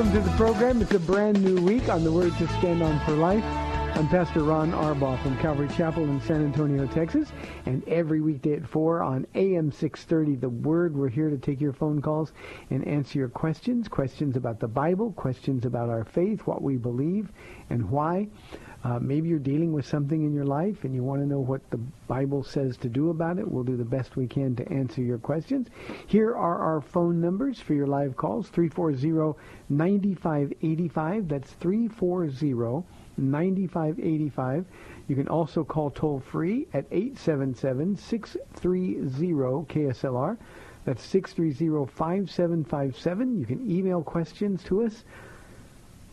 Welcome to the program. It's a brand new week on the Word to Stand On for Life. I'm Pastor Ron Arbaugh from Calvary Chapel in San Antonio, Texas. And every weekday at 4 on AM 630, The Word, we're here to take your phone calls and answer your questions. Questions about the Bible, questions about our faith, what we believe, and why. Uh, maybe you're dealing with something in your life and you want to know what the Bible says to do about it. We'll do the best we can to answer your questions. Here are our phone numbers for your live calls 340-9585. That's 340-9585. You can also call toll free at 877-630-KSLR. That's 630-5757. You can email questions to us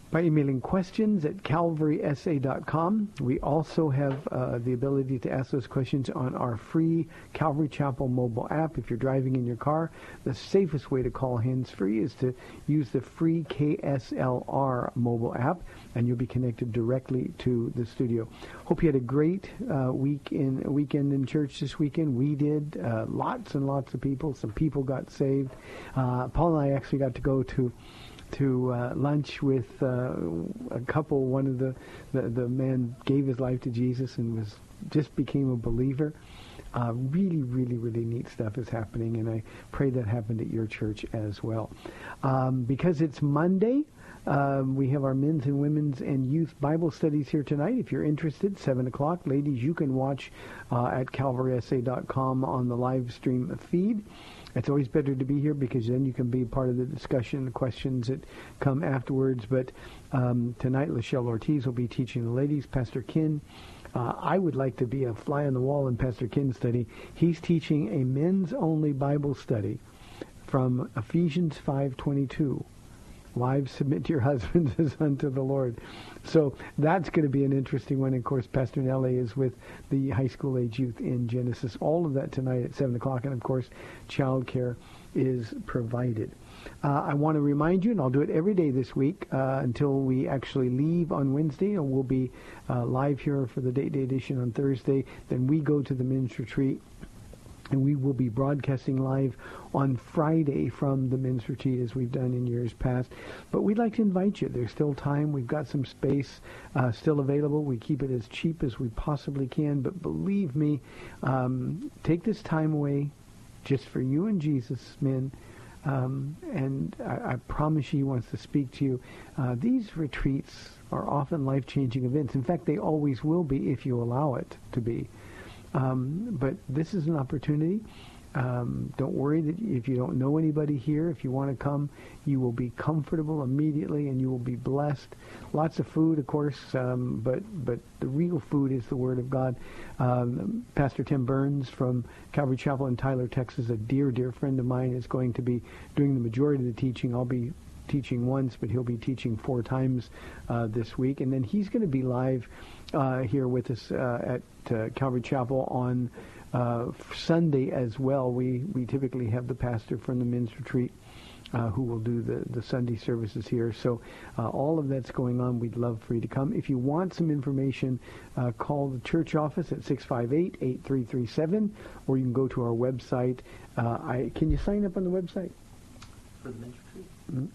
by emailing questions at calvarysa.com. We also have uh, the ability to ask those questions on our free Calvary Chapel mobile app. If you're driving in your car, the safest way to call hands-free is to use the free KSLR mobile app, and you'll be connected directly to the studio. Hope you had a great uh, week in weekend in church this weekend. We did. Uh, lots and lots of people. Some people got saved. Uh, Paul and I actually got to go to to uh, lunch with uh, a couple. One of the, the the man gave his life to Jesus and was just became a believer. Uh, really, really, really neat stuff is happening, and I pray that happened at your church as well. Um, because it's Monday, um, we have our men's and women's and youth Bible studies here tonight. If you're interested, 7 o'clock. Ladies, you can watch uh, at calvarysa.com on the live stream feed. It's always better to be here because then you can be part of the discussion, the questions that come afterwards. But um, tonight, Lachelle Ortiz will be teaching the ladies. Pastor Kin. uh, I would like to be a fly on the wall in Pastor Kin's study. He's teaching a men's-only Bible study from Ephesians 5:22. Wives, submit your husbands as unto the Lord. So that's going to be an interesting one. Of course, Pastor Nelly is with the high school age youth in Genesis. All of that tonight at 7 o'clock. And of course, childcare is provided. Uh, I want to remind you, and I'll do it every day this week uh, until we actually leave on Wednesday, and we'll be uh, live here for the Date Day edition on Thursday. Then we go to the men's retreat and we will be broadcasting live on Friday from the men's retreat as we've done in years past. But we'd like to invite you. There's still time. We've got some space uh, still available. We keep it as cheap as we possibly can. But believe me, um, take this time away just for you and Jesus, men. Um, and I, I, promise you, he wants to speak to you. Uh, these retreats are often life-changing events. In fact, they always will be if you allow it to be. Um, but this is an opportunity. Um, don't worry that if you don't know anybody here, if you want to come, you will be comfortable immediately and you will be blessed. Lots of food, of course, um, but but the real food is the Word of God. Um, Pastor Tim Burns from Calvary Chapel in Tyler, Texas, a dear, dear friend of mine, is going to be doing the majority of the teaching. I'll be teaching once, but he'll be teaching four times uh, this week, and then he's going to be live uh, here with us uh, at uh, Calvary Chapel on uh, Sunday as well. We we typically have the pastor from the men's retreat uh, who will do the, the Sunday services here. So uh, all of that's going on. We'd love for you to come. If you want some information, uh, call the church office at 658-8337, or you can go to our website. Uh, I, can you sign up on the website? For the? Mm. Not-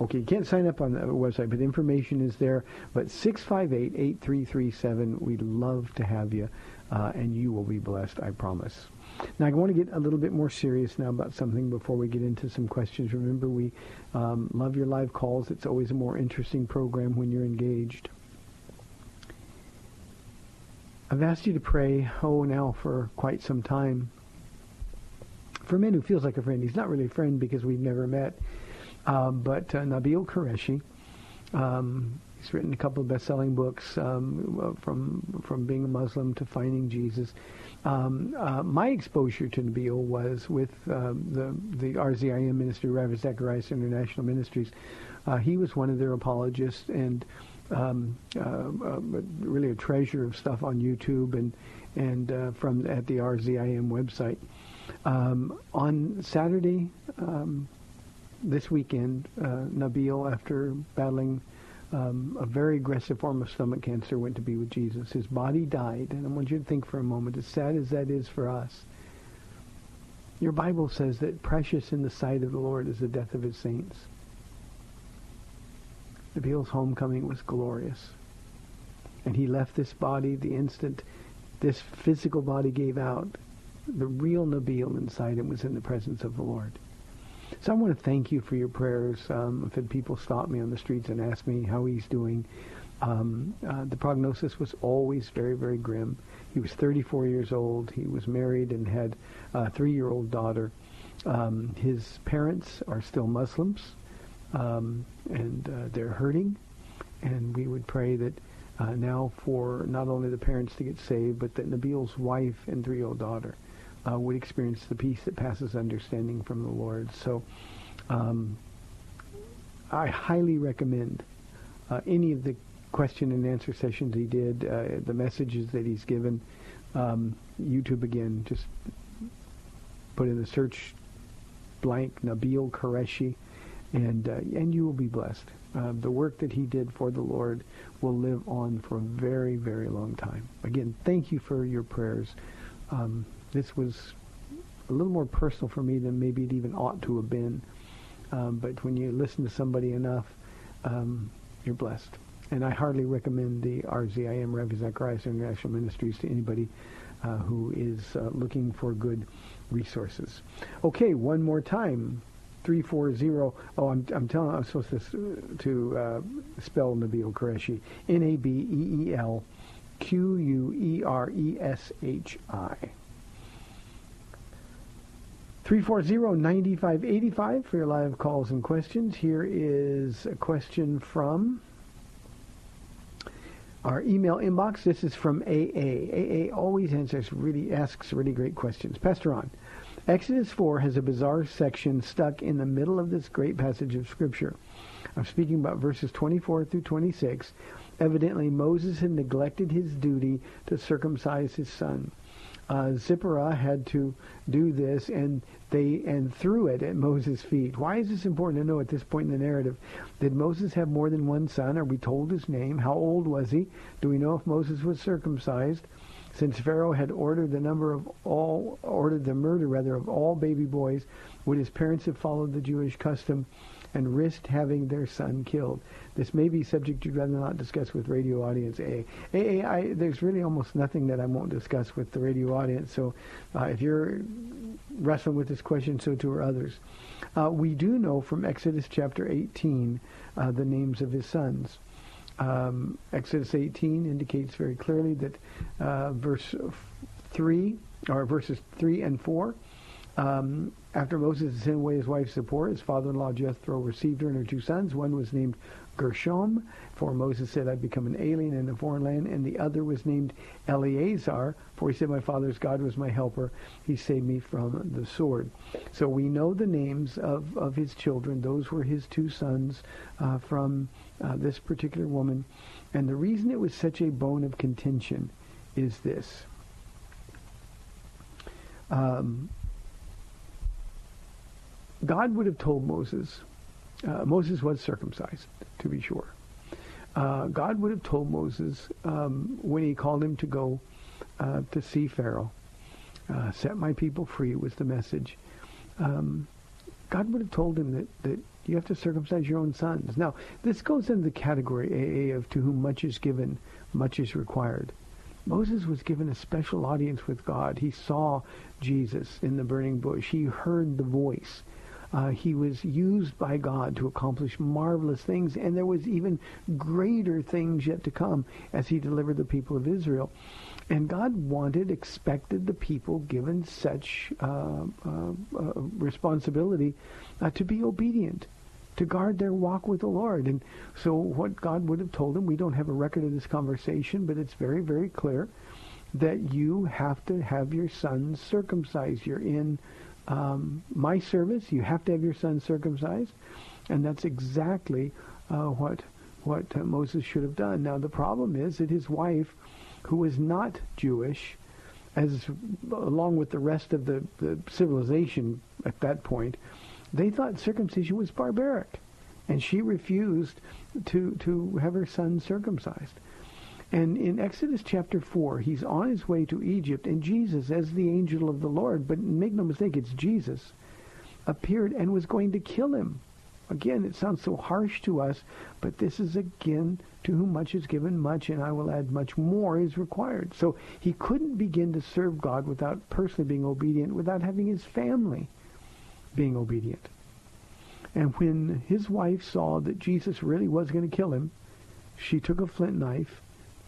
Okay, you can't sign up on the website, but the information is there. But 658-8337, we'd love to have you, uh, and you will be blessed, I promise. Now, I want to get a little bit more serious now about something before we get into some questions. Remember, we um, love your live calls. It's always a more interesting program when you're engaged. I've asked you to pray, oh, now for quite some time. For a man who feels like a friend, he's not really a friend because we've never met. Um, but uh, Nabeel Qureshi, um, he's written a couple of best-selling books um, from from being a Muslim to finding Jesus. Um, uh, my exposure to Nabeel was with um, the the RZIM ministry, Ravi Zacharias International Ministries. Uh, he was one of their apologists and um, uh, uh, really a treasure of stuff on YouTube and and uh, from at the RZIM website. Um, on Saturday um, this weekend, uh, Nabeel, after battling um, a very aggressive form of stomach cancer, went to be with Jesus. His body died, and I want you to think for a moment, as sad as that is for us, your Bible says that precious in the sight of the Lord is the death of his saints. Nabeel's homecoming was glorious. And he left this body the instant this physical body gave out. The real Nabeel inside him was in the presence of the Lord. So I want to thank you for your prayers. Um, I've had people stop me on the streets and ask me how he's doing. Um, uh, the prognosis was always very, very grim. He was 34 years old. He was married and had a three-year-old daughter. Um, his parents are still Muslims, um, and uh, they're hurting. And we would pray that uh, now for not only the parents to get saved, but that Nabeel's wife and three-year-old daughter uh, would experience the peace that passes understanding from the Lord. So um, I highly recommend uh, any of the question and answer sessions he did, uh, the messages that he's given. Um, YouTube again, just put in the search blank Nabeel Qureshi, and uh, and you will be blessed. Uh, the work that he did for the Lord will live on for a very, very long time. Again, thank you for your prayers. Um, this was a little more personal for me than maybe it even ought to have been. Um, but when you listen to somebody enough, um, you're blessed. And I hardly recommend the RZIM, Ravi Zacharias International Ministries, to anybody uh, who is uh, looking for good resources. Okay, one more time. 340. Oh, I'm, I'm telling. I'm supposed to to uh, spell Nabeel Qureshi. N A B E E L Q U E R E S H I. 340-9585 for your live calls and questions. Here is a question from our email inbox. This is from AA. AA always answers really asks really great questions. Pastor Ron. Exodus 4 has a bizarre section stuck in the middle of this great passage of Scripture. I'm speaking about verses 24 through 26. Evidently, Moses had neglected his duty to circumcise his son. Uh, Zipporah had to do this, and they and threw it at Moses' feet. Why is this important to know at this point in the narrative? Did Moses have more than one son? Are we told his name? How old was he? Do we know if Moses was circumcised? Since Pharaoh had ordered the number of all ordered the murder rather of all baby boys, would his parents have followed the Jewish custom and risked having their son killed? This may be subject you'd rather not discuss with radio audience A. A, A I, there's really almost nothing that I won't discuss with the radio audience. So uh, if you're wrestling with this question, so too are others. Uh, we do know from Exodus chapter 18 uh, the names of his sons. Um, Exodus 18 indicates very clearly that uh, verse 3, or verses 3 and 4, um, after Moses had sent away his wife Zipporah, his father-in-law Jethro received her and her two sons. One was named Gershom, for Moses said, I'd become an alien in a foreign land. And the other was named Eleazar, for he said, my father's God was my helper. He saved me from the sword. So we know the names of, of his children. Those were his two sons uh, from uh, this particular woman. And the reason it was such a bone of contention is this. Um, God would have told Moses, uh, Moses was circumcised, to be sure. Uh, God would have told Moses um, when he called him to go uh, to see Pharaoh, uh, set my people free was the message. Um, God would have told him that, that you have to circumcise your own sons. Now, this goes into the category, AA, of to whom much is given, much is required. Moses was given a special audience with God. He saw Jesus in the burning bush. He heard the voice. Uh, he was used by God to accomplish marvelous things, and there was even greater things yet to come as he delivered the people of Israel. And God wanted, expected the people given such uh, uh, uh responsibility uh, to be obedient, to guard their walk with the Lord. And so what God would have told them, we don't have a record of this conversation, but it's very, very clear that you have to have your sons circumcised. You're in um, my service. You have to have your son circumcised, and that's exactly uh, what what uh, Moses should have done. Now the problem is that his wife, who was not Jewish, as along with the rest of the, the civilization at that point, they thought circumcision was barbaric, and she refused to to have her son circumcised. And in Exodus chapter 4, he's on his way to Egypt, and Jesus, as the angel of the Lord, but make no mistake, it's Jesus, appeared and was going to kill him. Again, it sounds so harsh to us, but this is again to whom much is given, much, and I will add much more is required. So he couldn't begin to serve God without personally being obedient, without having his family being obedient. And when his wife saw that Jesus really was going to kill him, she took a flint knife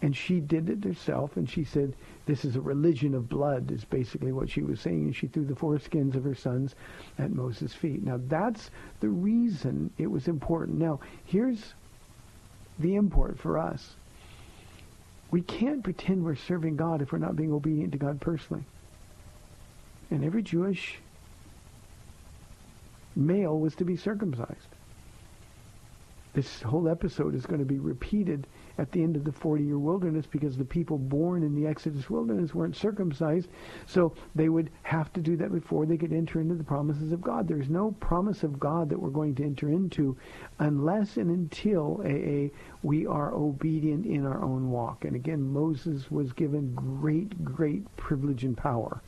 and she did it herself, and she said, this is a religion of blood, is basically what she was saying. And she threw the foreskins of her sons at Moses' feet. Now, that's the reason it was important. Now, here's the import for us. We can't pretend we're serving God if we're not being obedient to God personally. And every Jewish male was to be circumcised. This whole episode is going to be repeated at the end of the 40-year wilderness because the people born in the Exodus wilderness weren't circumcised. So they would have to do that before they could enter into the promises of God. There's no promise of God that we're going to enter into unless and until a, we are obedient in our own walk. And again, Moses was given great, great privilege and power.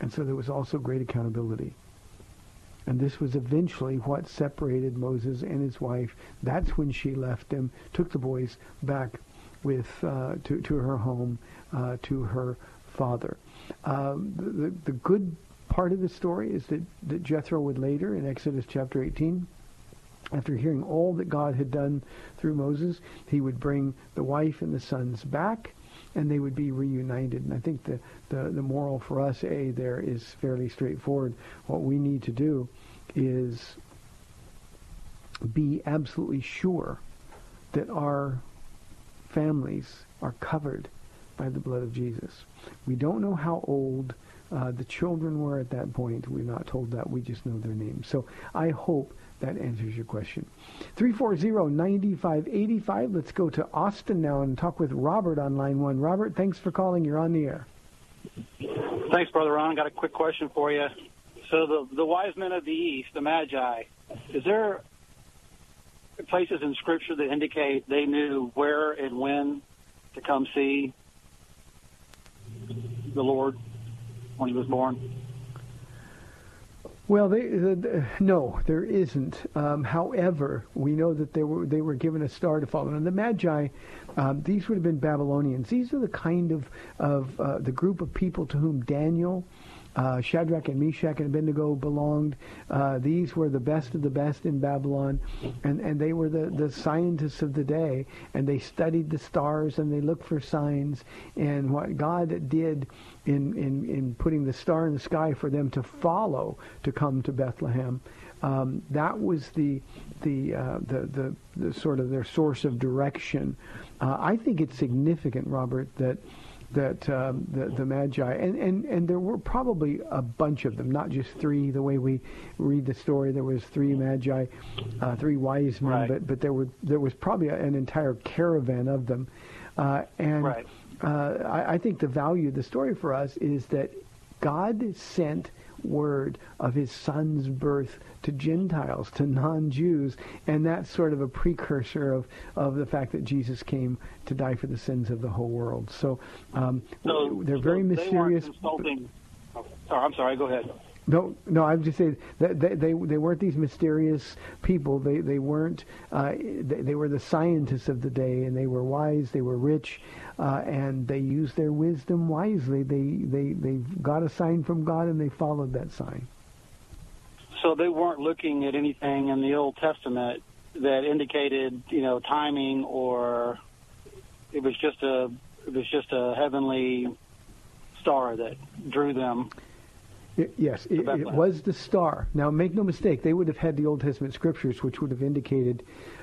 And so there was also great accountability. And this was eventually what separated Moses and his wife. That's when she left him, took the boys back with uh, to, to her home, uh, to her father. Um, the, the good part of the story is that, that Jethro would later, in Exodus chapter 18, after hearing all that God had done through Moses, he would bring the wife and the sons back and they would be reunited. And I think the, the, the moral for us, A, there is fairly straightforward. What we need to do is be absolutely sure that our families are covered by the blood of Jesus. We don't know how old uh, the children were at that point. We're not told that. We just know their names. So I hope that answers your question. 340-9585. Let's go to Austin now and talk with Robert on line one. Robert, thanks for calling. You're on the air. Thanks, Brother Ron. Got a quick question for you. So the the wise men of the east, the Magi, is there places in Scripture that indicate they knew where and when to come see the Lord when he was born? Well, they, the, no, there isn't. Um, however, we know that they were they were given a star to follow. And the Magi, um, these would have been Babylonians. These are the kind of of uh, the group of people to whom Daniel uh, Shadrach and Meshach and Abednego belonged. Uh, these were the best of the best in Babylon, and, and they were the, the scientists of the day, and they studied the stars and they looked for signs. And what God did in, in, in putting the star in the sky for them to follow to come to Bethlehem, um, that was the, the, uh, the, the, the sort of their source of direction. Uh, I think it's significant, Robert, that that um, the, the Magi, and, and, and there were probably a bunch of them, not just three. The way we read the story, there was three Magi, uh, three wise men, right. but but there were there was probably an entire caravan of them, uh, and right. uh, I, I think the value of the story for us is that God sent word of his son's birth to Gentiles, to non-Jews, and that's sort of a precursor of, of the fact that Jesus came to die for the sins of the whole world. So, um, So they're so very They mysterious. consulting. Oh, sorry, I'm sorry. Go ahead. No, no, I'm just saying that they, they they weren't these mysterious people. They they weren't. Uh, they, they were the scientists of the day, and they were wise. They were rich, uh, and they used their wisdom wisely. They they they got a sign from God, and they followed that sign. So they weren't looking at anything in the Old Testament that indicated, you know, timing or it was just a it was just a heavenly star that drew them. Y- Yes, it, it was the star. Now, make no mistake, they would have had the Old Testament scriptures, which would have indicated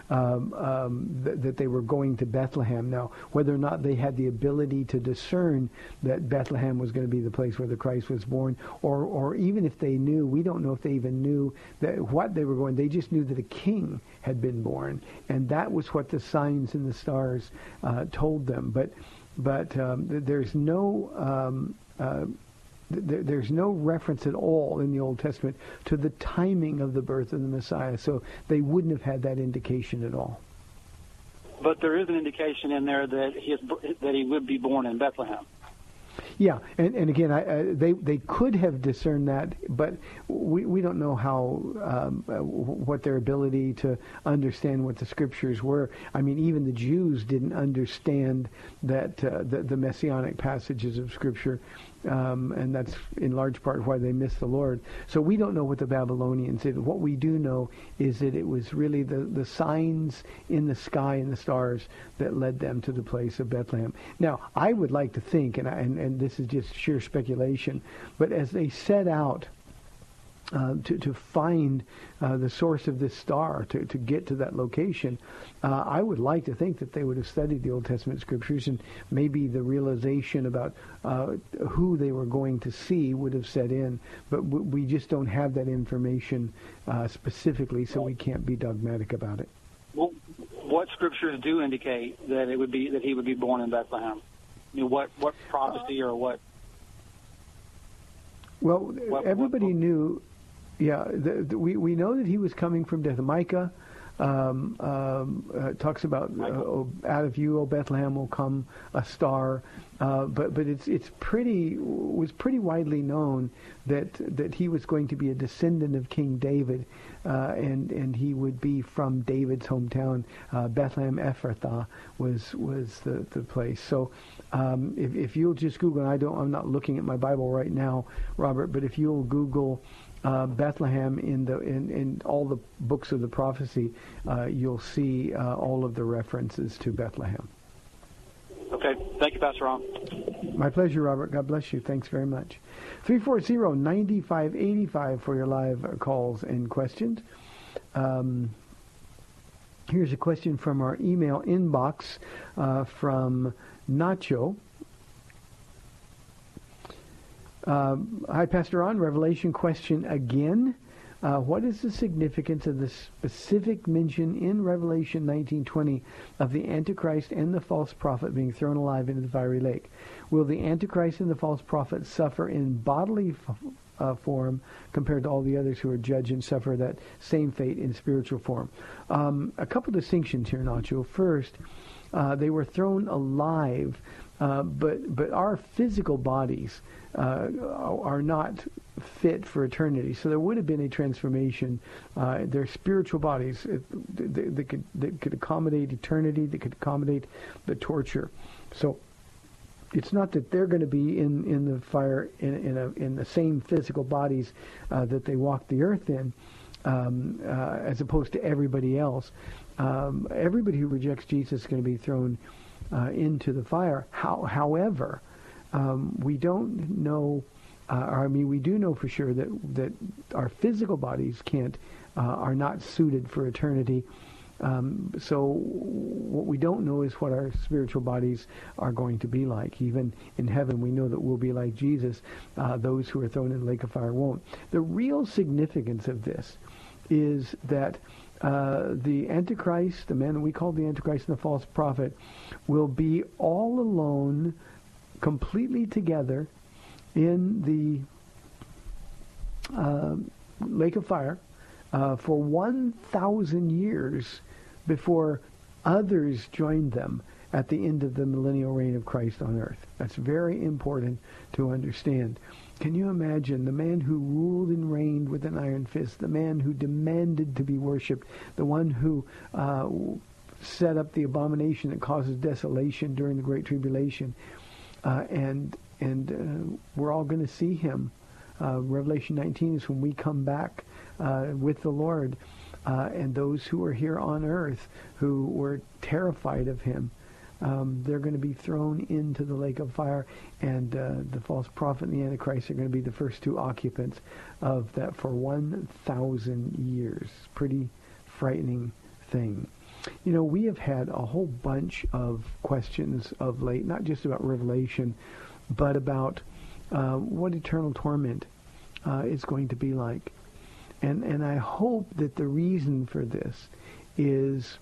um, um, th- that they were going to Bethlehem. Now, whether or not they had the ability to discern that Bethlehem was going to be the place where the Christ was born, or, or even if they knew, we don't know if they even knew that what they were going. They just knew that a king had been born, and that was what the signs and the stars uh, told them. But, but um, th- there's no um, uh, th- there's no reference at all in the Old Testament to the timing of the birth of the Messiah, so they wouldn't have had that indication at all. But there is an indication in there that his that he would be born in Bethlehem. Yeah, and, and again, I, uh, they they could have discerned that, but we we don't know how um, what their ability to understand what the scriptures were. I mean, even the Jews didn't understand that uh, the, the messianic passages of scripture, um, and that's in large part why they missed the Lord. So we don't know what the Babylonians did. What we do know is that it was really the the signs in the sky and the stars that led them to the place of Bethlehem. Now, I would like to think, and I, and, and this is just sheer speculation, but as they set out uh, to, to find uh, the source of this star, to, to get to that location, uh, I would like to think that they would have studied the Old Testament scriptures and maybe the realization about uh, who they were going to see would have set in. But w- we just don't have that information uh, specifically, so we can't be dogmatic about it. Well, what scriptures do indicate that it would be that he would be born in Bethlehem? I mean, what what prophecy or what? Well, What- everybody what- knew. Yeah, the, the, we we know that he was coming from death. Micah um, um, uh, talks about uh, oh, out of you, O Bethlehem, will come a star. Uh, but but it's it's pretty was pretty widely known that that he was going to be a descendant of King David, uh, and and he would be from David's hometown. Uh, Bethlehem Ephrathah was was the, the place. So um, if if you'll just Google, and I don't I'm not looking at my Bible right now, Robert, but if you'll Google uh, Bethlehem in the in, in all the books of the prophecy, uh, you'll see uh, all of the references to Bethlehem. Okay, thank you, Pastor Ron. My pleasure, Robert. God bless you. Thanks very much. 340-9585 for your live calls and questions. Um, here's a question from our email inbox uh, from Nacho. Um, hi, Pastor Ron. Revelation question again. Uh, what is the significance of the specific mention in Revelation 19:20 of the Antichrist and the false prophet being thrown alive into the fiery lake? Will the Antichrist and the false prophet suffer in bodily f- uh, form compared to all the others who are judged and suffer that same fate in spiritual form? Um, a couple distinctions here, Nacho. First, uh, they were thrown alive, uh, but but our physical bodies uh, are not fit for eternity. So there would have been a transformation. Uh, their spiritual bodies that could they could accommodate eternity. that could accommodate the torture. So it's not that they're going to be in, in the fire in in, a, in the same physical bodies uh, that they walked the earth in, um, uh, as opposed to everybody else. Um, everybody who rejects Jesus is going to be thrown uh, into the fire. How, however, um, we don't know, uh, or I mean, we do know for sure that that our physical bodies can't uh, are not suited for eternity. Um, so what we don't know is what our spiritual bodies are going to be like. Even in heaven, we know that we'll be like Jesus. Uh, those who are thrown in the lake of fire won't. The real significance of this is that uh, the Antichrist, the man that we call the Antichrist and the false prophet, will be all alone, completely together in the uh, lake of fire uh, for 1,000 years before others joined them at the end of the millennial reign of Christ on earth. That's very important to understand. Can you imagine the man who ruled and reigned with an iron fist, the man who demanded to be worshipped, the one who uh, set up the abomination that causes desolation during the Great Tribulation, and and uh, we're all going to see him. Uh, Revelation 19 is when we come back uh, with the Lord, uh, and those who are here on earth who were terrified of him um, they're going to be thrown into the lake of fire, and uh, the false prophet and the Antichrist are going to be the first two occupants of that for 1,000 years. Pretty frightening thing. You know, we have had a whole bunch of questions of late, not just about Revelation, but about uh, what eternal torment uh, is going to be like. And, and I hope that the reason for this is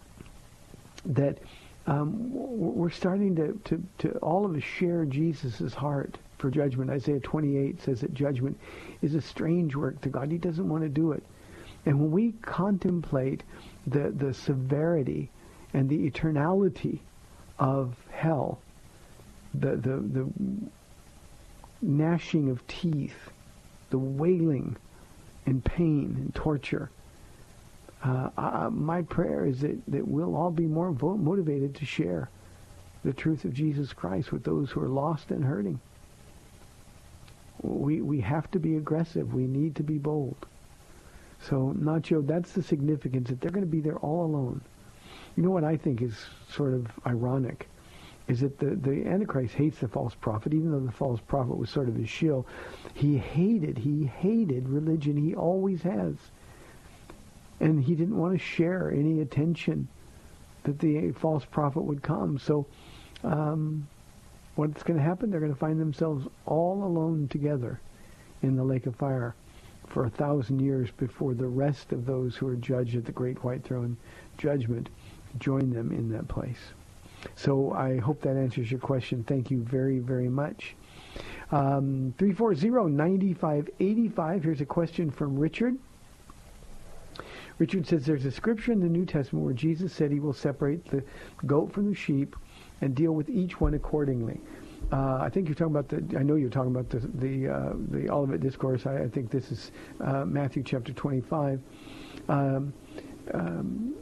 that um, we're starting to, to, to all of us share Jesus' heart for judgment. Isaiah 28 says that judgment is a strange work to God. He doesn't want to do it. And when we contemplate the, the severity and the eternality of hell, the, the, the gnashing of teeth, the wailing and pain and torture, uh, uh, my prayer is that, that we'll all be more vo- motivated to share the truth of Jesus Christ with those who are lost and hurting. We, we have to be aggressive. We need to be bold. So, Nacho, that's the significance that they're going to be there all alone. You know what I think is sort of ironic is that the, the Antichrist hates the false prophet, even though the false prophet was sort of his shield. He hated, he hated religion. He always has and he didn't want to share any attention that the false prophet would come. So um, what's going to happen? They're going to find themselves all alone together in the lake of fire for a thousand years before the rest of those who are judged at the great white throne judgment join them in that place. So I hope that answers your question. Thank you very, very much. Um, 340-9585. Here's a question from Richard. Richard says there's a scripture in the New Testament where Jesus said he will separate the goat from the sheep and deal with each one accordingly. Uh, I think you're talking about the. I know you're talking about the the uh, the Olivet discourse. I, I think this is uh, Matthew chapter 25. Um, um,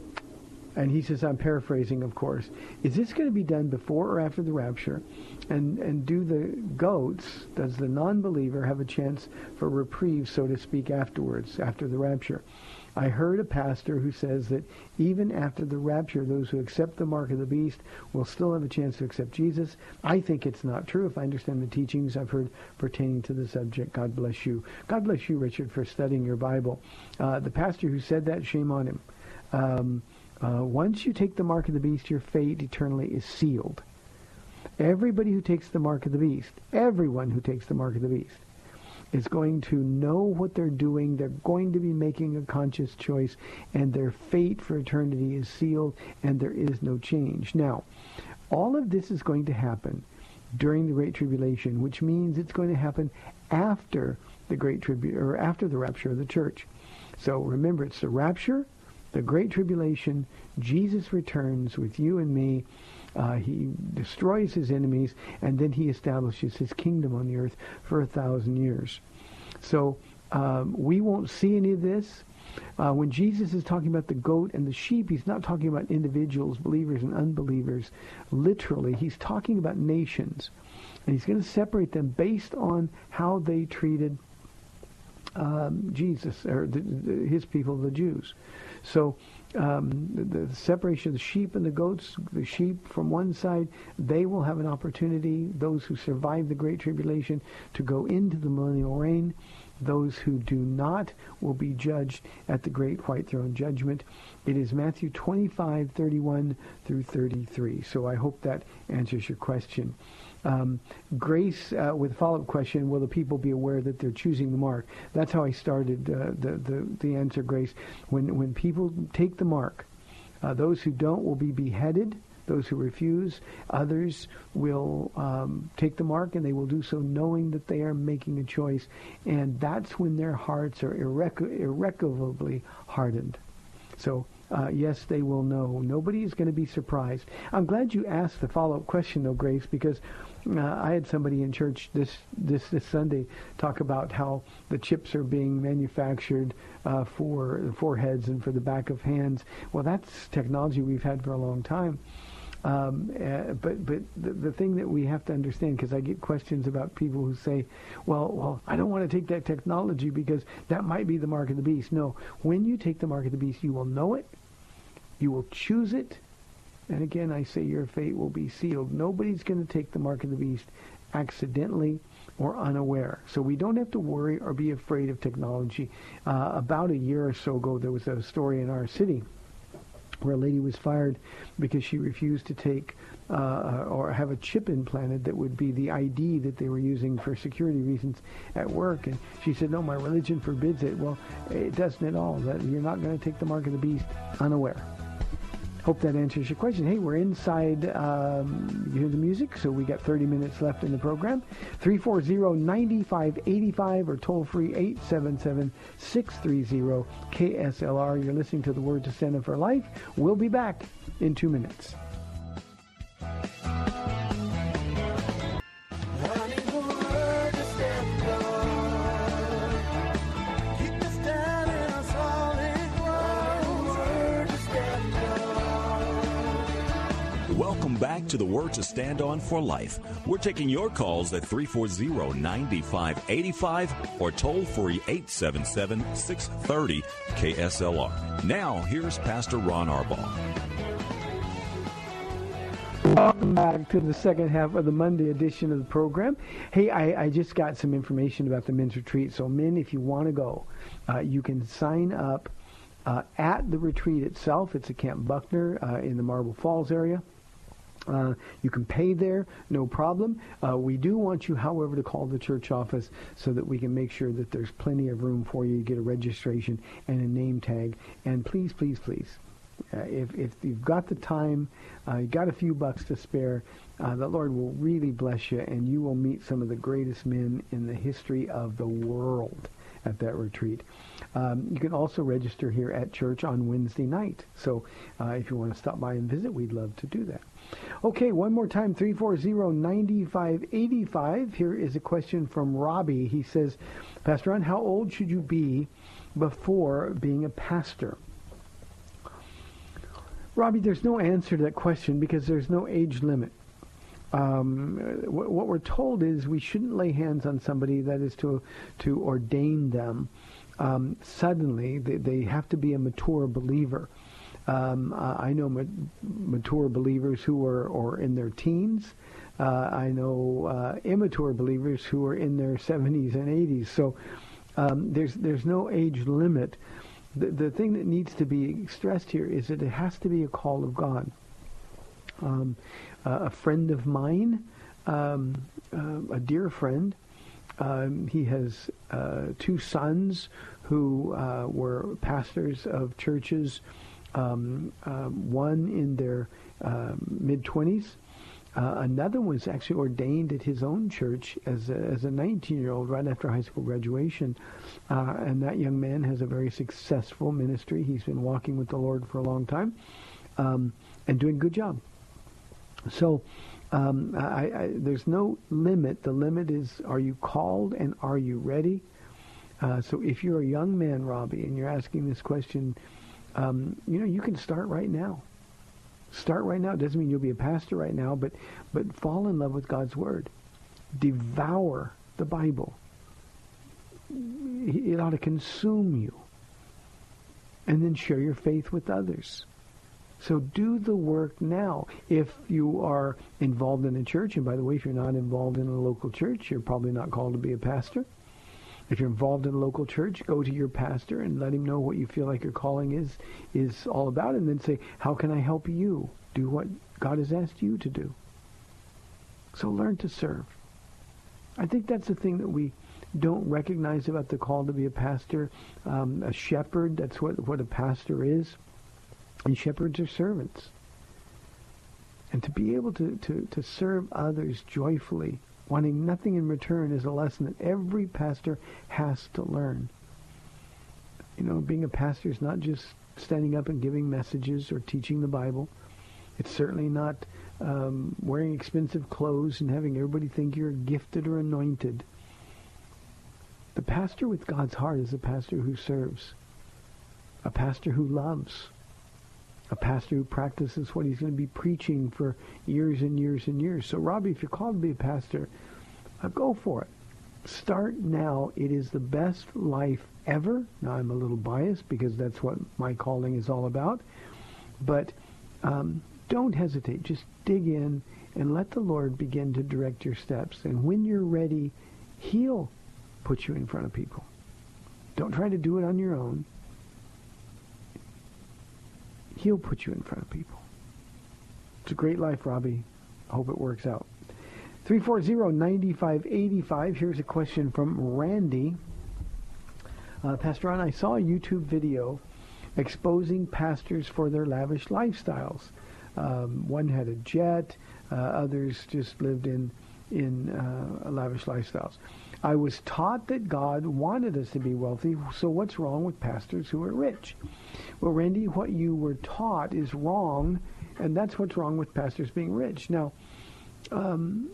and he says, I'm paraphrasing, of course. Is this going to be done before or after the rapture? And and do the goats, does the non-believer have a chance for reprieve, so to speak, afterwards, after the rapture? I heard a pastor who says that even after the rapture, those who accept the mark of the beast will still have a chance to accept Jesus. I think it's not true if I understand the teachings I've heard pertaining to the subject. God bless you. God bless you, Richard, for studying your Bible. Uh, the pastor who said that, shame on him. Um, uh, once you take the mark of the beast, your fate eternally is sealed. Everybody who takes the mark of the beast, everyone who takes the mark of the beast, is going to know what they're doing. They're going to be making a conscious choice, and their fate for eternity is sealed, and there is no change. Now, all of this is going to happen during the Great Tribulation, which means it's going to happen after the Great Tribulation, or after the rapture of the church. So remember, it's the rapture, the Great Tribulation, Jesus returns with you and me, uh, he destroys his enemies, and then he establishes his kingdom on the earth for a thousand years. So um, we won't see any of this. Uh, when Jesus is talking about the goat and the sheep, he's not talking about individuals, believers and unbelievers. Literally, he's talking about nations. And he's going to separate them based on how they treated um, Jesus, or the, the, his people, the Jews. So um, the, separation of the sheep and the goats, the sheep from one side, they will have an opportunity, those who survive the Great Tribulation, to go into the millennial reign. Those who do not will be judged at the great white throne judgment. It is Matthew 25, 31 through 33. So I hope that answers your question. Um, Grace, uh, with a follow-up question, will the people be aware that they're choosing the mark? That's how I started uh, the, the, the answer, Grace. When, when people take the mark, uh, those who don't will be beheaded those who refuse. Others will um, take the mark, and they will do so knowing that they are making a choice. And that's when their hearts are irreco- irrecoverably hardened. So uh, yes, they will know. Nobody is going to be surprised. I'm glad you asked the follow-up question, though, Grace, because uh, I had somebody in church this this this Sunday talk about how the chips are being manufactured uh, for foreheads and for the back of hands. Well, that's technology we've had for a long time. Um, uh, but but the, the thing that we have to understand, because I get questions about people who say, well, well, I don't want to take that technology because that might be the mark of the beast. No, when you take the mark of the beast, you will know it, you will choose it, and again, I say your fate will be sealed. Nobody's going to take the mark of the beast accidentally or unaware. So we don't have to worry or be afraid of technology. Uh, about a year or so ago, there was a story in our city where a lady was fired because she refused to take uh, or have a chip implanted that would be the ID that they were using for security reasons at work. And she said, no, my religion forbids it. Well, it doesn't at all. That You're not going to take the mark of the beast unaware. Hope that answers your question. Hey, we're inside. Um, you hear the music, so we got 30 minutes left in the program. 340-9585 or toll free 877-630-KSLR. You're listening to the Word to Stand for Life. We'll be back in two minutes. To the Word to Stand On for Life. We're taking your calls at 340-9585 or toll free 877-630 KSLR. Now, here's Pastor Ron Arbaugh. Welcome back to the second half of the Monday edition of the program. Hey, I, I just got some information about the men's retreat. So, men, if you want to go, uh, you can sign up uh, at the retreat itself. It's at Camp Buckner uh, in the Marble Falls area. Uh, you can pay there, no problem. Uh, we do want you, however, to call the church office so that we can make sure that there's plenty of room for you to get a registration and a name tag. And please, please, please, uh, if, if you've got the time, uh, you got a few bucks to spare, uh, the Lord will really bless you, and you will meet some of the greatest men in the history of the world at that retreat. Um, you can also register here at church on Wednesday night. So if you want to stop by and visit, we'd love to do that. Okay, one more time, 340-9585. Here is a question from Robbie. He says, Pastor Ron, how old should you be before being a pastor? Robbie, there's no answer to that question because there's no age limit. Um, what, we're told is we shouldn't lay hands on somebody that is to to ordain them um, suddenly. They, they have to be a mature believer. Um, I know ma- mature believers who are or in their teens. Uh, I know uh, immature believers who are in their 70s and 80s. So um, there's there's no age limit. The, the thing that needs to be stressed here is that it has to be a call of God. Um, a friend of mine, um, uh, a dear friend, um, he has uh, two sons who uh, were pastors of churches, um, um, one in their mid 20s. Uh, another was actually ordained at his own church as a, as a 19-year-old right after high school graduation. Uh, and that young man has a very successful ministry. He's been walking with the Lord for a long time um, and doing a good job. So um, I, I, there's no limit. The limit is, are you called and are you ready? Uh, so if you're a young man, Robbie, and you're asking this question, um, you know, you can start right now. Start right now. It doesn't mean you'll be a pastor right now, but but fall in love with God's word. Devour the Bible. It ought to consume you. And then share your faith with others. So do the work now. If you are involved in a church, and by the way, if you're not involved in a local church, you're probably not called to be a pastor. If you're involved in a local church, go to your pastor and let him know what you feel like your calling is is all about, and then say, "How can I help you do what God has asked you to do?" So learn to serve. I think that's the thing that we don't recognize about the call to be a pastor, um, a shepherd. That's what what a pastor is. And shepherds are servants. And to be able to, to, to serve others joyfully, wanting nothing in return, is a lesson that every pastor has to learn. You know, being a pastor is not just standing up and giving messages or teaching the Bible. It's certainly not um, wearing expensive clothes and having everybody think you're gifted or anointed. The pastor with God's heart is a pastor who serves, a pastor who loves, a pastor who practices what he's going to be preaching for years and years and years. So, Robbie, if you're called to be a pastor, uh, go for it. Start now. It is the best life ever. Now, I'm a little biased because that's what my calling is all about. But um, don't hesitate. Just dig in and let the Lord begin to direct your steps. And when you're ready, He'll put you in front of people. Don't try to do it on your own. He'll put you in front of people. It's a great life, Robbie. I hope it works out. 340-9585. Here's a question from Randy. Uh, Pastor Ron, I saw a YouTube video exposing pastors for their lavish lifestyles. Um, one had a jet. Uh, others just lived in in uh, lavish lifestyles. I was taught that God wanted us to be wealthy, so what's wrong with pastors who are rich? Well, Randy, what you were taught is wrong, and that's what's wrong with pastors being rich. Now, um,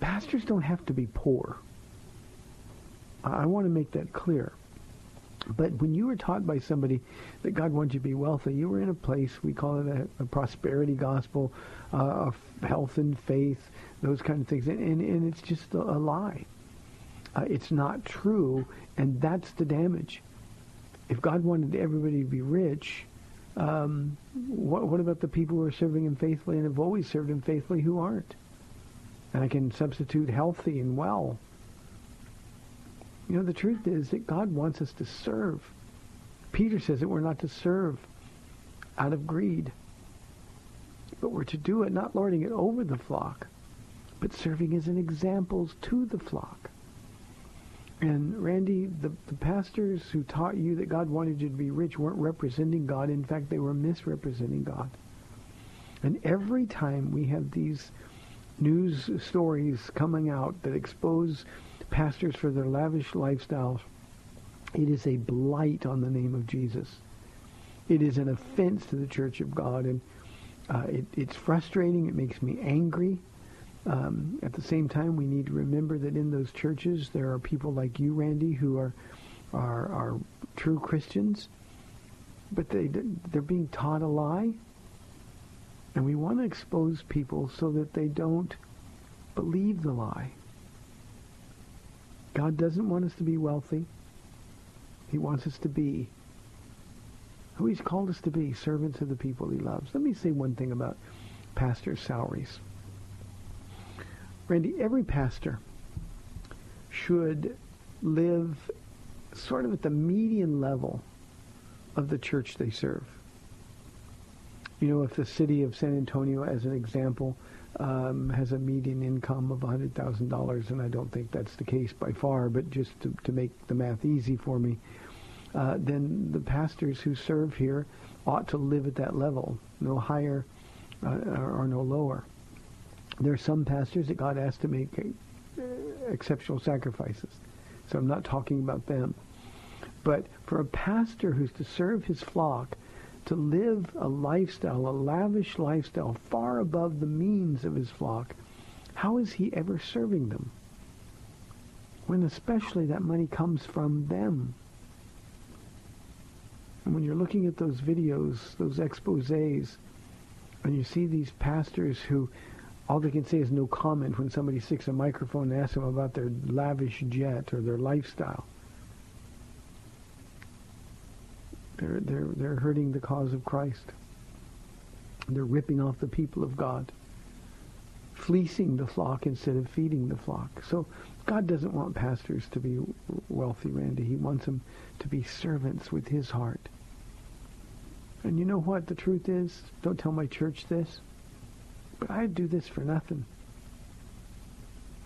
pastors don't have to be poor. I, I want to make that clear. But when you were taught by somebody that God wants you to be wealthy, you were in a place, we call it a, a prosperity gospel, uh, of health and faith, those kind of things. And, and, and it's just a, lie. Uh, it's not true, and that's the damage. If God wanted everybody to be rich, um, what, what about the people who are serving Him faithfully and have always served Him faithfully who aren't? And I can substitute healthy and well. You know, the truth is that God wants us to serve. Peter says that we're not to serve out of greed, but we're to do it not lording it over the flock, but serving as an examples to the flock. And Randy, the, the pastors who taught you that God wanted you to be rich weren't representing God. In fact, they were misrepresenting God. And every time we have these news stories coming out that expose pastors for their lavish lifestyles, it is a blight on the name of Jesus. It is an offense to the church of God, and uh, it, it's frustrating. It makes me angry. Um, at the same time, we need to remember that in those churches there are people like you, Randy, who are are, are true Christians, but they they're being taught a lie, and we want to expose people so that they don't believe the lie. God doesn't want us to be wealthy. He wants us to be who He's called us to be, servants of the people He loves. Let me say one thing about pastors' salaries. Randy, every pastor should live sort of at the median level of the church they serve. You know, if the city of San Antonio, as an example, um, has a median income of $100,000, and I don't think that's the case by far, but just to, to make the math easy for me, uh, then the pastors who serve here ought to live at that level, no higher uh, or, or no lower. There are some pastors that God asked to make uh, exceptional sacrifices. So I'm not talking about them. But for a pastor who's to serve his flock, to live a lifestyle, a lavish lifestyle, far above the means of his flock, how is he ever serving them? When especially that money comes from them. And when you're looking at those videos, those exposés, and you see these pastors who all they can say is no comment when somebody sticks a microphone and asks them about their lavish jet or their lifestyle. They're, they're, they're hurting the cause of Christ. They're ripping off the people of God, fleecing the flock instead of feeding the flock. So God doesn't want pastors to be wealthy, Randy. He wants them to be servants with his heart. And you know what the truth is? Don't tell my church this. But I'd do this for nothing.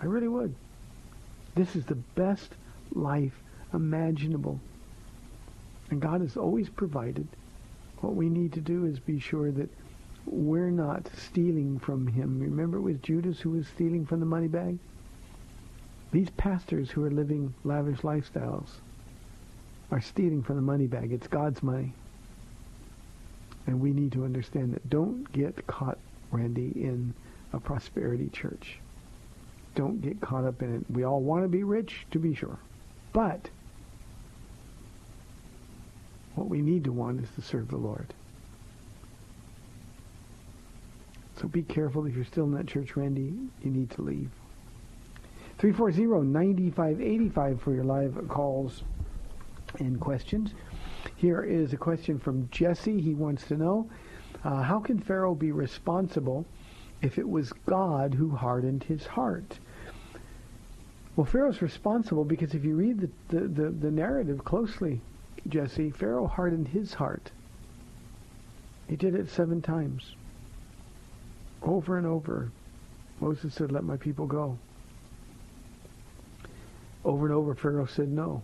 I really would. This is the best life imaginable. And God has always provided. What we need to do is be sure that we're not stealing from him. Remember it was Judas who was stealing from the money bag? These pastors who are living lavish lifestyles are stealing from the money bag. It's God's money. And we need to understand that. Don't get caught, Randy, in a prosperity church. Don't get caught up in it. We all want to be rich, to be sure. But what we need to want is to serve the Lord. So be careful if you're still in that church, Randy. You need to leave. 340-9585 for your live calls and questions. Here is a question from Jesse. He wants to know, uh, how can Pharaoh be responsible if it was God who hardened his heart? Well, Pharaoh's responsible because if you read the, the, the, the narrative closely, Jesse, Pharaoh hardened his heart. He did it seven times. Over and over. Moses said, let my people go. Over and over, Pharaoh said no.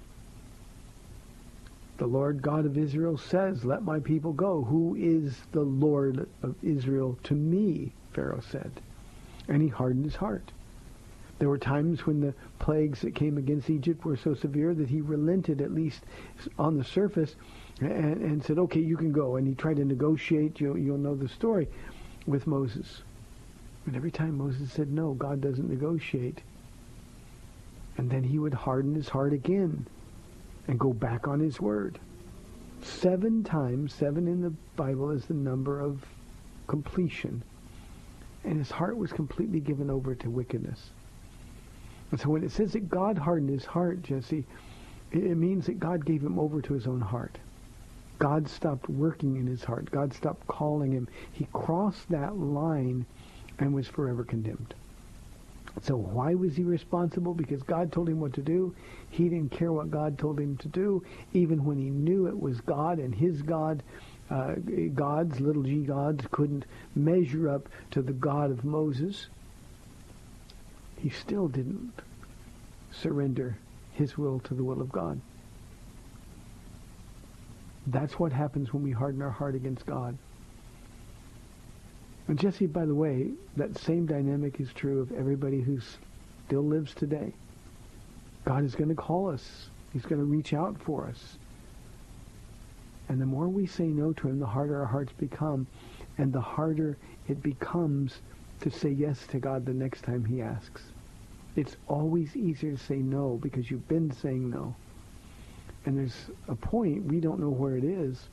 The Lord God of Israel says, let my people go. Who is the Lord of Israel to me? Pharaoh said. And he hardened his heart. There were times when the plagues that came against Egypt were so severe that he relented, at least on the surface, and, and said, okay, you can go. And he tried to negotiate, you'll, you'll know the story, with Moses. And every time Moses said no, God doesn't negotiate. And then he would harden his heart again and go back on his word. Seven times, seven in the Bible is the number of completion. And his heart was completely given over to wickedness. And so when it says that God hardened his heart, Jesse, it means that God gave him over to his own heart. God stopped working in his heart. God stopped calling him. He crossed that line and was forever condemned. So why was he responsible? Because God told him what to do. He didn't care what God told him to do, even when he knew it was God and his God. Uh, gods, little g gods, couldn't measure up to the God of Moses. He still didn't surrender his will to the will of God. That's what happens when we harden our heart against God. And Jesse, by the way, that same dynamic is true of everybody who still lives today. God is going to call us. He's going to reach out for us. And the more we say no to him, the harder our hearts become. And the harder it becomes to say yes to God the next time he asks. It's always easier to say no because you've been saying no. And there's a point, we don't know where it is,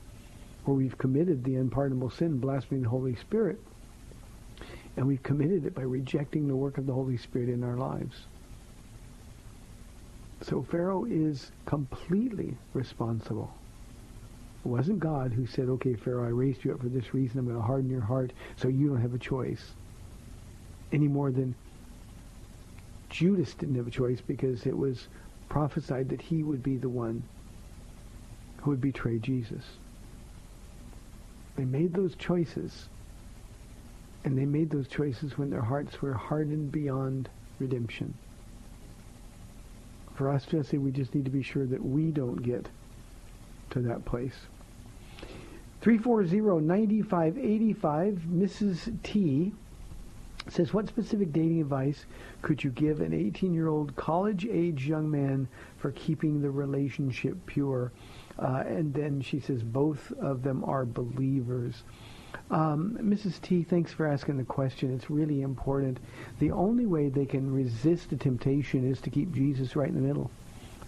where we've committed the unpardonable sin, blaspheming the Holy Spirit. And we've committed it by rejecting the work of the Holy Spirit in our lives. So Pharaoh is completely responsible. It wasn't God who said, okay, Pharaoh, I raised you up for this reason. I'm going to harden your heart so you don't have a choice. Any more than Judas didn't have a choice because it was prophesied that he would be the one who would betray Jesus. They made those choices and they made those choices when their hearts were hardened beyond redemption. For us, Jesse, we just need to be sure that we don't get to that place. 340-9585, Mrs. T says, what specific dating advice could you give an 18-year-old college-age young man for keeping the relationship pure? Uh, and then she says both of them are believers. Um, Mrs. T, thanks for asking the question. It's really important. The only way they can resist the temptation is to keep Jesus right in the middle.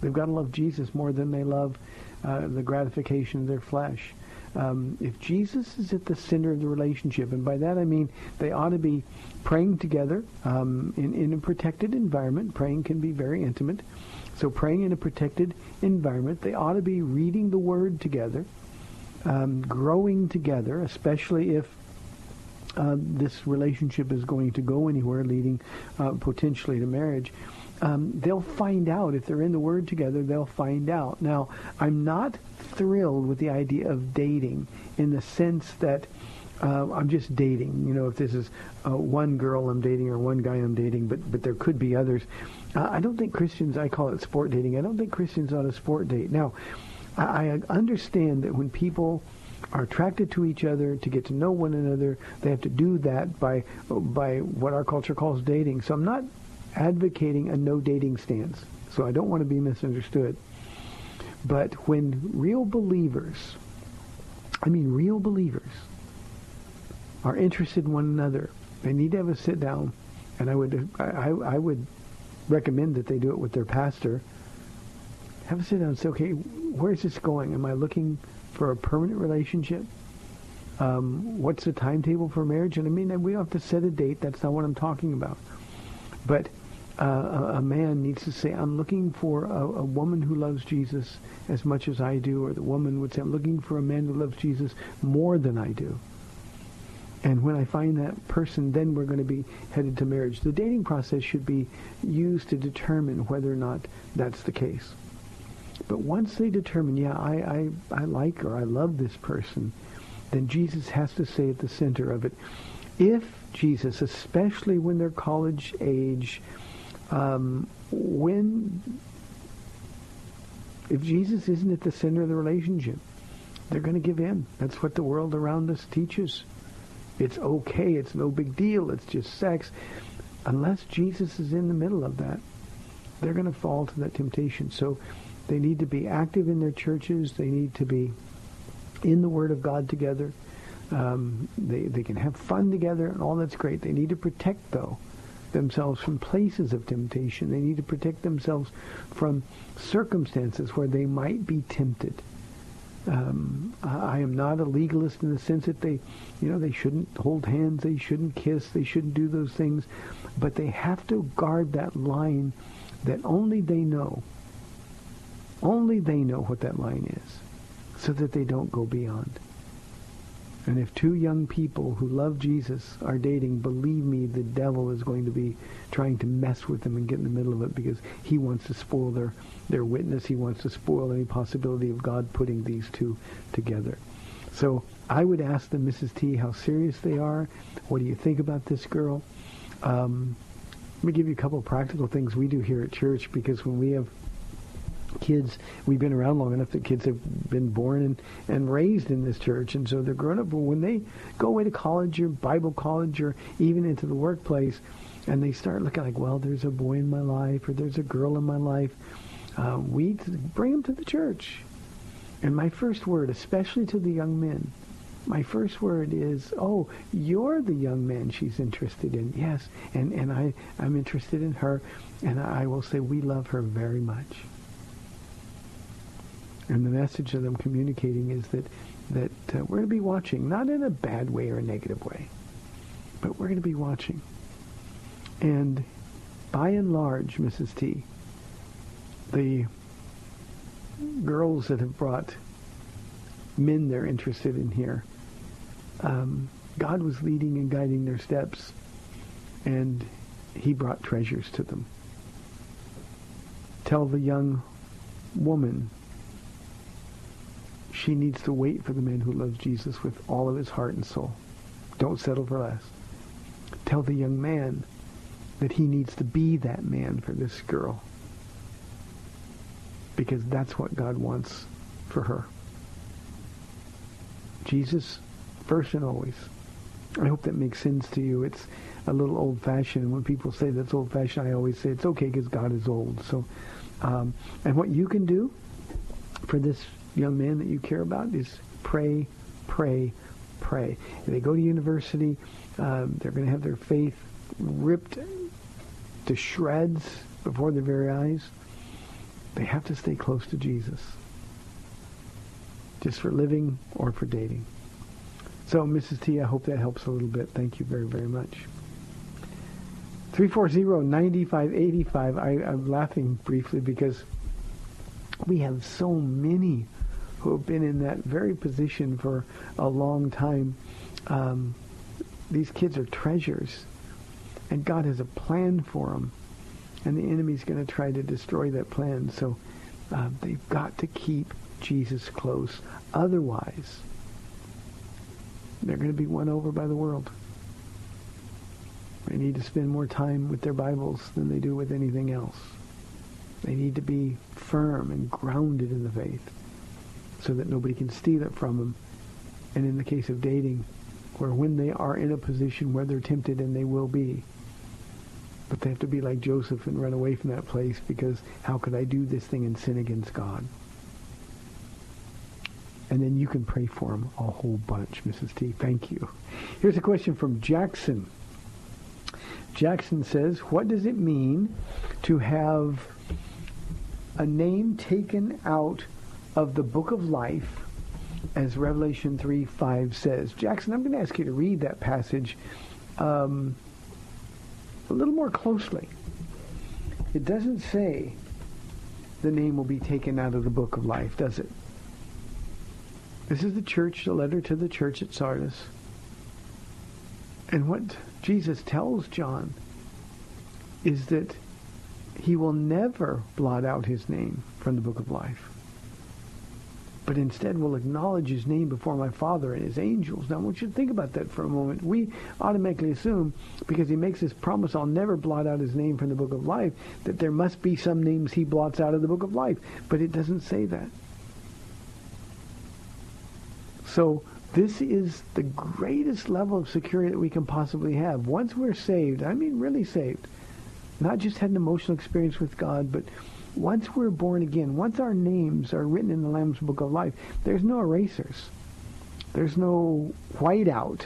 They've got to love Jesus more than they love uh, the gratification of their flesh. Um, if Jesus is at the center of the relationship, and by that I mean they ought to be praying together um, in, in a protected environment. Praying can be very intimate. So praying in a protected environment, they ought to be reading the Word together um, growing together, especially if uh, this relationship is going to go anywhere, leading uh, potentially to marriage. Um, they'll find out if they're in the Word together. They'll find out. Now, I'm not thrilled with the idea of dating in the sense that uh, I'm just dating. You know, if this is uh, one girl I'm dating or one guy I'm dating, but but there could be others. Uh, I don't think Christians. I call it sport dating. I don't think Christians ought to sport date. Now, I understand that when people are attracted to each other to get to know one another. They have to do that by by what our culture calls dating. So I'm not advocating a no dating stance. So I don't want to be misunderstood. But when real believers, I mean real believers, are interested in one another, they need to have a sit down, and I would I, I would recommend that they do it with their pastor. Have a sit down and say, okay, where's this going? Am I looking for a permanent relationship? Um, what's the timetable for marriage? And I mean, we don't have to set a date. That's not what I'm talking about. But uh, a, man needs to say, I'm looking for a, a woman who loves Jesus as much as I do, or the woman would say, I'm looking for a man who loves Jesus more than I do. And when I find that person, then we're going to be headed to marriage. The dating process should be used to determine whether or not that's the case. But once they determine, yeah, I, I, I like or I love this person, then Jesus has to say at the center of it, if Jesus, especially when they're college age, um, when if Jesus isn't at the center of the relationship, they're going to give in. That's what the world around us teaches. It's okay. It's no big deal. It's just sex. Unless Jesus is in the middle of that, they're going to fall to that temptation. So they need to be active in their churches. They need to be in the Word of God together. Um, they, they can have fun together and all that's great. They need to protect, though, themselves from places of temptation. They need to protect themselves from circumstances where they might be tempted. Um, I am not a legalist in the sense that they, you know, they shouldn't hold hands, they shouldn't kiss, they shouldn't do those things, but they have to guard that line that only they know only they know what that line is so that they don't go beyond. And if two young people who love Jesus are dating, believe me, the devil is going to be trying to mess with them and get in the middle of it because he wants to spoil their, their witness. He wants to spoil any possibility of God putting these two together. So I would ask them, Mrs. T, how serious they are. What do you think about this girl? Um, let me give you a couple of practical things we do here at church because when we have kids, we've been around long enough that kids have been born and, and raised in this church, and so they're grown up. But when they go away to college or Bible college or even into the workplace, and they start looking like, well, there's a boy in my life or there's a girl in my life, uh, we bring them to the church. And my first word, especially to the young men, my first word is, oh, you're the young man she's interested in. Yes, and, and I, I'm interested in her. And I will say, we love her very much. And the message that I'm communicating is that, that uh, we're going to be watching, not in a bad way or a negative way, but we're going to be watching. And by and large, Mrs. T, the girls that have brought men they're interested in here, um, God was leading and guiding their steps, and he brought treasures to them. Tell the young woman she needs to wait for the man who loves Jesus with all of his heart and soul. Don't settle for less. Tell the young man that he needs to be that man for this girl. Because that's what God wants for her. Jesus, first and always. I hope that makes sense to you. It's a little old-fashioned. When people say that's old-fashioned, I always say it's okay because God is old. So, um, and what you can do for this young man that you care about is pray, pray, pray. If they go to university, um, they're going to have their faith ripped to shreds before their very eyes. They have to stay close to Jesus, just for living or for dating. So, Mrs. T, I hope that helps a little bit. Thank you very, very much. 340-9585. I, I'm laughing briefly because we have so many who have been in that very position for a long time. Um, these kids are treasures, and God has a plan for them, and the enemy's going to try to destroy that plan. So uh, they've got to keep Jesus close. Otherwise, they're going to be won over by the world. They need to spend more time with their Bibles than they do with anything else. They need to be firm and grounded in the faith so that nobody can steal it from them and in the case of dating, where when they are in a position where they're tempted and they will be, but they have to be like Joseph and run away from that place because how could I do this thing and sin against God? And then you can pray for them a whole bunch, Mrs. T. Thank you. Here's a question from Jackson. Jackson says, what does it mean to have a name taken out of the book of life as Revelation 3, 5 says? Jackson, I'm going to ask you to read that passage um, a little more closely. It doesn't say the name will be taken out of the book of life, does it? This is the church, the letter to the church at Sardis. And what Jesus tells John is that he will never blot out his name from the book of life, but instead will acknowledge his name before my Father and his angels. Now, I want you to think about that for a moment. We automatically assume, because he makes this promise, I'll never blot out his name from the book of life, that there must be some names he blots out of the book of life. But it doesn't say that. So this is the greatest level of security that we can possibly have. Once we're saved, I mean really saved, not just had an emotional experience with God, but once we're born again, once our names are written in the Lamb's Book of Life, there's no erasers. There's no whiteout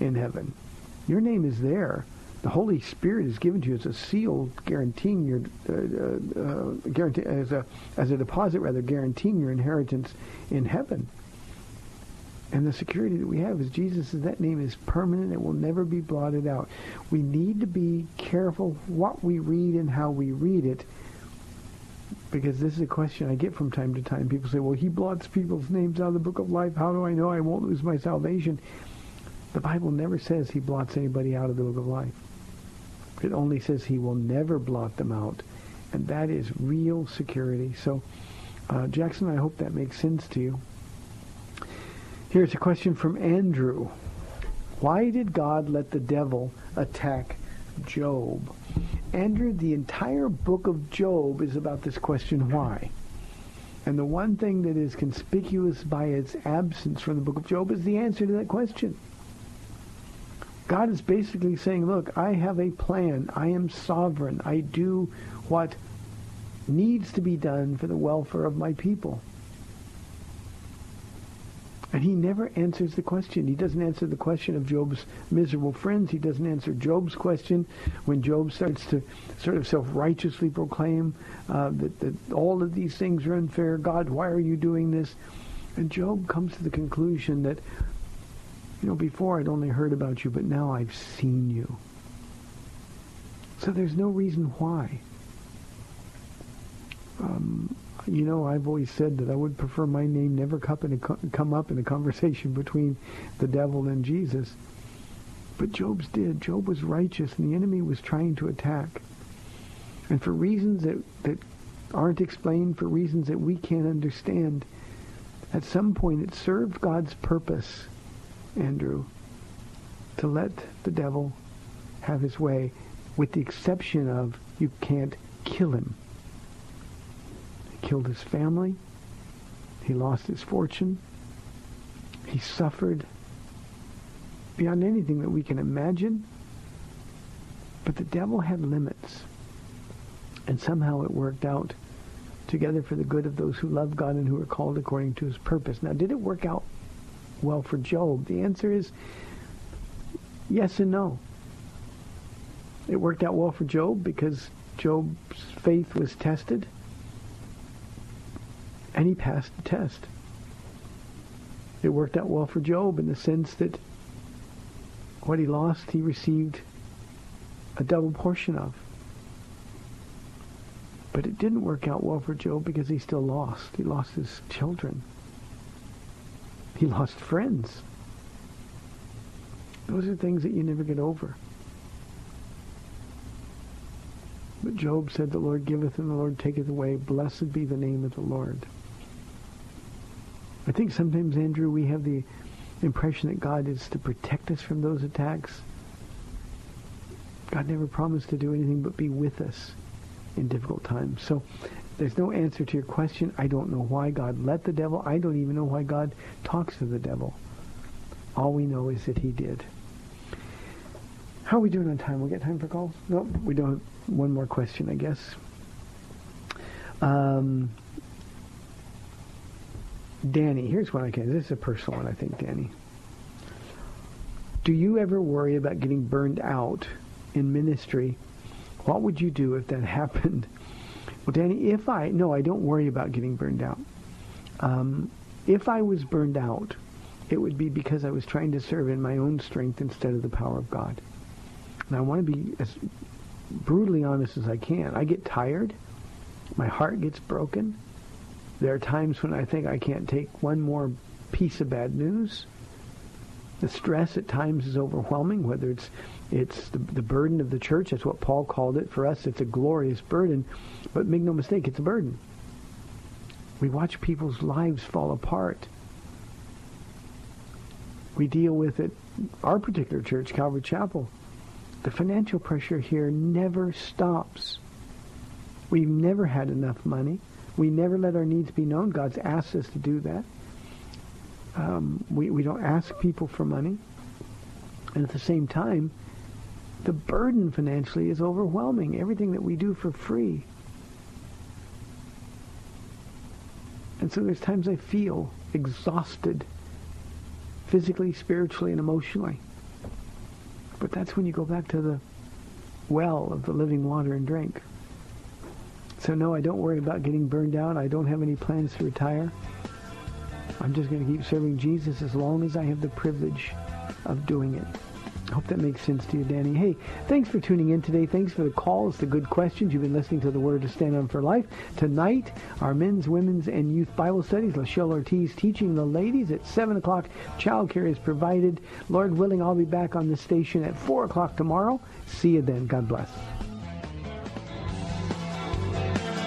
in heaven. Your name is there. The Holy Spirit is given to you as a seal, guaranteeing your uh, uh, uh, guarantee as a as a deposit, rather guaranteeing your inheritance in heaven. And the security that we have is Jesus that name is permanent. It will never be blotted out. We need to be careful what we read and how we read it because this is a question I get from time to time. People say, well, he blots people's names out of the book of life. How do I know I won't lose my salvation? The Bible never says he blots anybody out of the book of life. It only says he will never blot them out. And that is real security. So, uh, Jackson, I hope that makes sense to you. Here's a question from Andrew. Why did God let the devil attack Job? Andrew, the entire book of Job is about this question, why? And the one thing that is conspicuous by its absence from the book of Job is the answer to that question. God is basically saying, look, I have a plan. I am sovereign. I do what needs to be done for the welfare of my people. And he never answers the question. He doesn't answer the question of Job's miserable friends. He doesn't answer Job's question when Job starts to sort of self-righteously proclaim uh, that, that all of these things are unfair. God, why are you doing this? And Job comes to the conclusion that, you know, before I'd only heard about you, but now I've seen you. So there's no reason why. Um, you know, I've always said that I would prefer my name never come up in a conversation between the devil and Jesus. But Job's did. Job was righteous, and the enemy was trying to attack. And for reasons that, that aren't explained, for reasons that we can't understand, at some point it served God's purpose, Andrew, to let the devil have his way, with the exception of you can't kill him killed his family. He lost his fortune. He suffered beyond anything that we can imagine. But the devil had limits. And somehow it worked out together for the good of those who love God and who are called according to his purpose. Now, did it work out well for Job? The answer is yes and no. It worked out well for Job because Job's faith was tested and he passed the test. It worked out well for Job in the sense that what he lost, he received a double portion of. But it didn't work out well for Job because he still lost. He lost his children. He lost friends. Those are things that you never get over. But Job said, The Lord giveth and the Lord taketh away. Blessed be the name of the Lord. I think sometimes, Andrew, we have the impression that God is to protect us from those attacks. God never promised to do anything but be with us in difficult times. So there's no answer to your question. I don't know why God let the devil. I don't even know why God talks to the devil. All we know is that he did. How are we doing on time? We got time for calls? Nope, we don't. One more question, I guess. Um, Danny, here's one I can. This is a personal one, I think, Danny. Do you ever worry about getting burned out in ministry? What would you do if that happened? Well, Danny, if I no, I don't worry about getting burned out. Um, if I was burned out, it would be because I was trying to serve in my own strength instead of the power of God. And I want to be as brutally honest as I can. I get tired. My heart gets broken. There are times when I think I can't take one more piece of bad news. The stress at times is overwhelming, whether it's it's the, the burden of the church. That's what Paul called it. For us, it's a glorious burden. But make no mistake, it's a burden. We watch people's lives fall apart. We deal with it, our particular church, Calvary Chapel. The financial pressure here never stops. We've never had enough money. We never let our needs be known. God's asked us to do that. Um, we, we don't ask people for money. And at the same time, the burden financially is overwhelming. Everything that we do for free. And so there's times I feel exhausted physically, spiritually, and emotionally. But that's when you go back to the well of the living water and drink. So no, I don't worry about getting burned out. I don't have any plans to retire. I'm just going to keep serving Jesus as long as I have the privilege of doing it. I hope that makes sense to you, Danny. Hey, thanks for tuning in today. Thanks for the calls, the good questions. You've been listening to the Word to Stand On for Life. Tonight, our men's, women's, and youth Bible studies. Lachelle Ortiz teaching the ladies at 7 o'clock. Childcare is provided. Lord willing, I'll be back on the station at 4 o'clock tomorrow. See you then. God bless.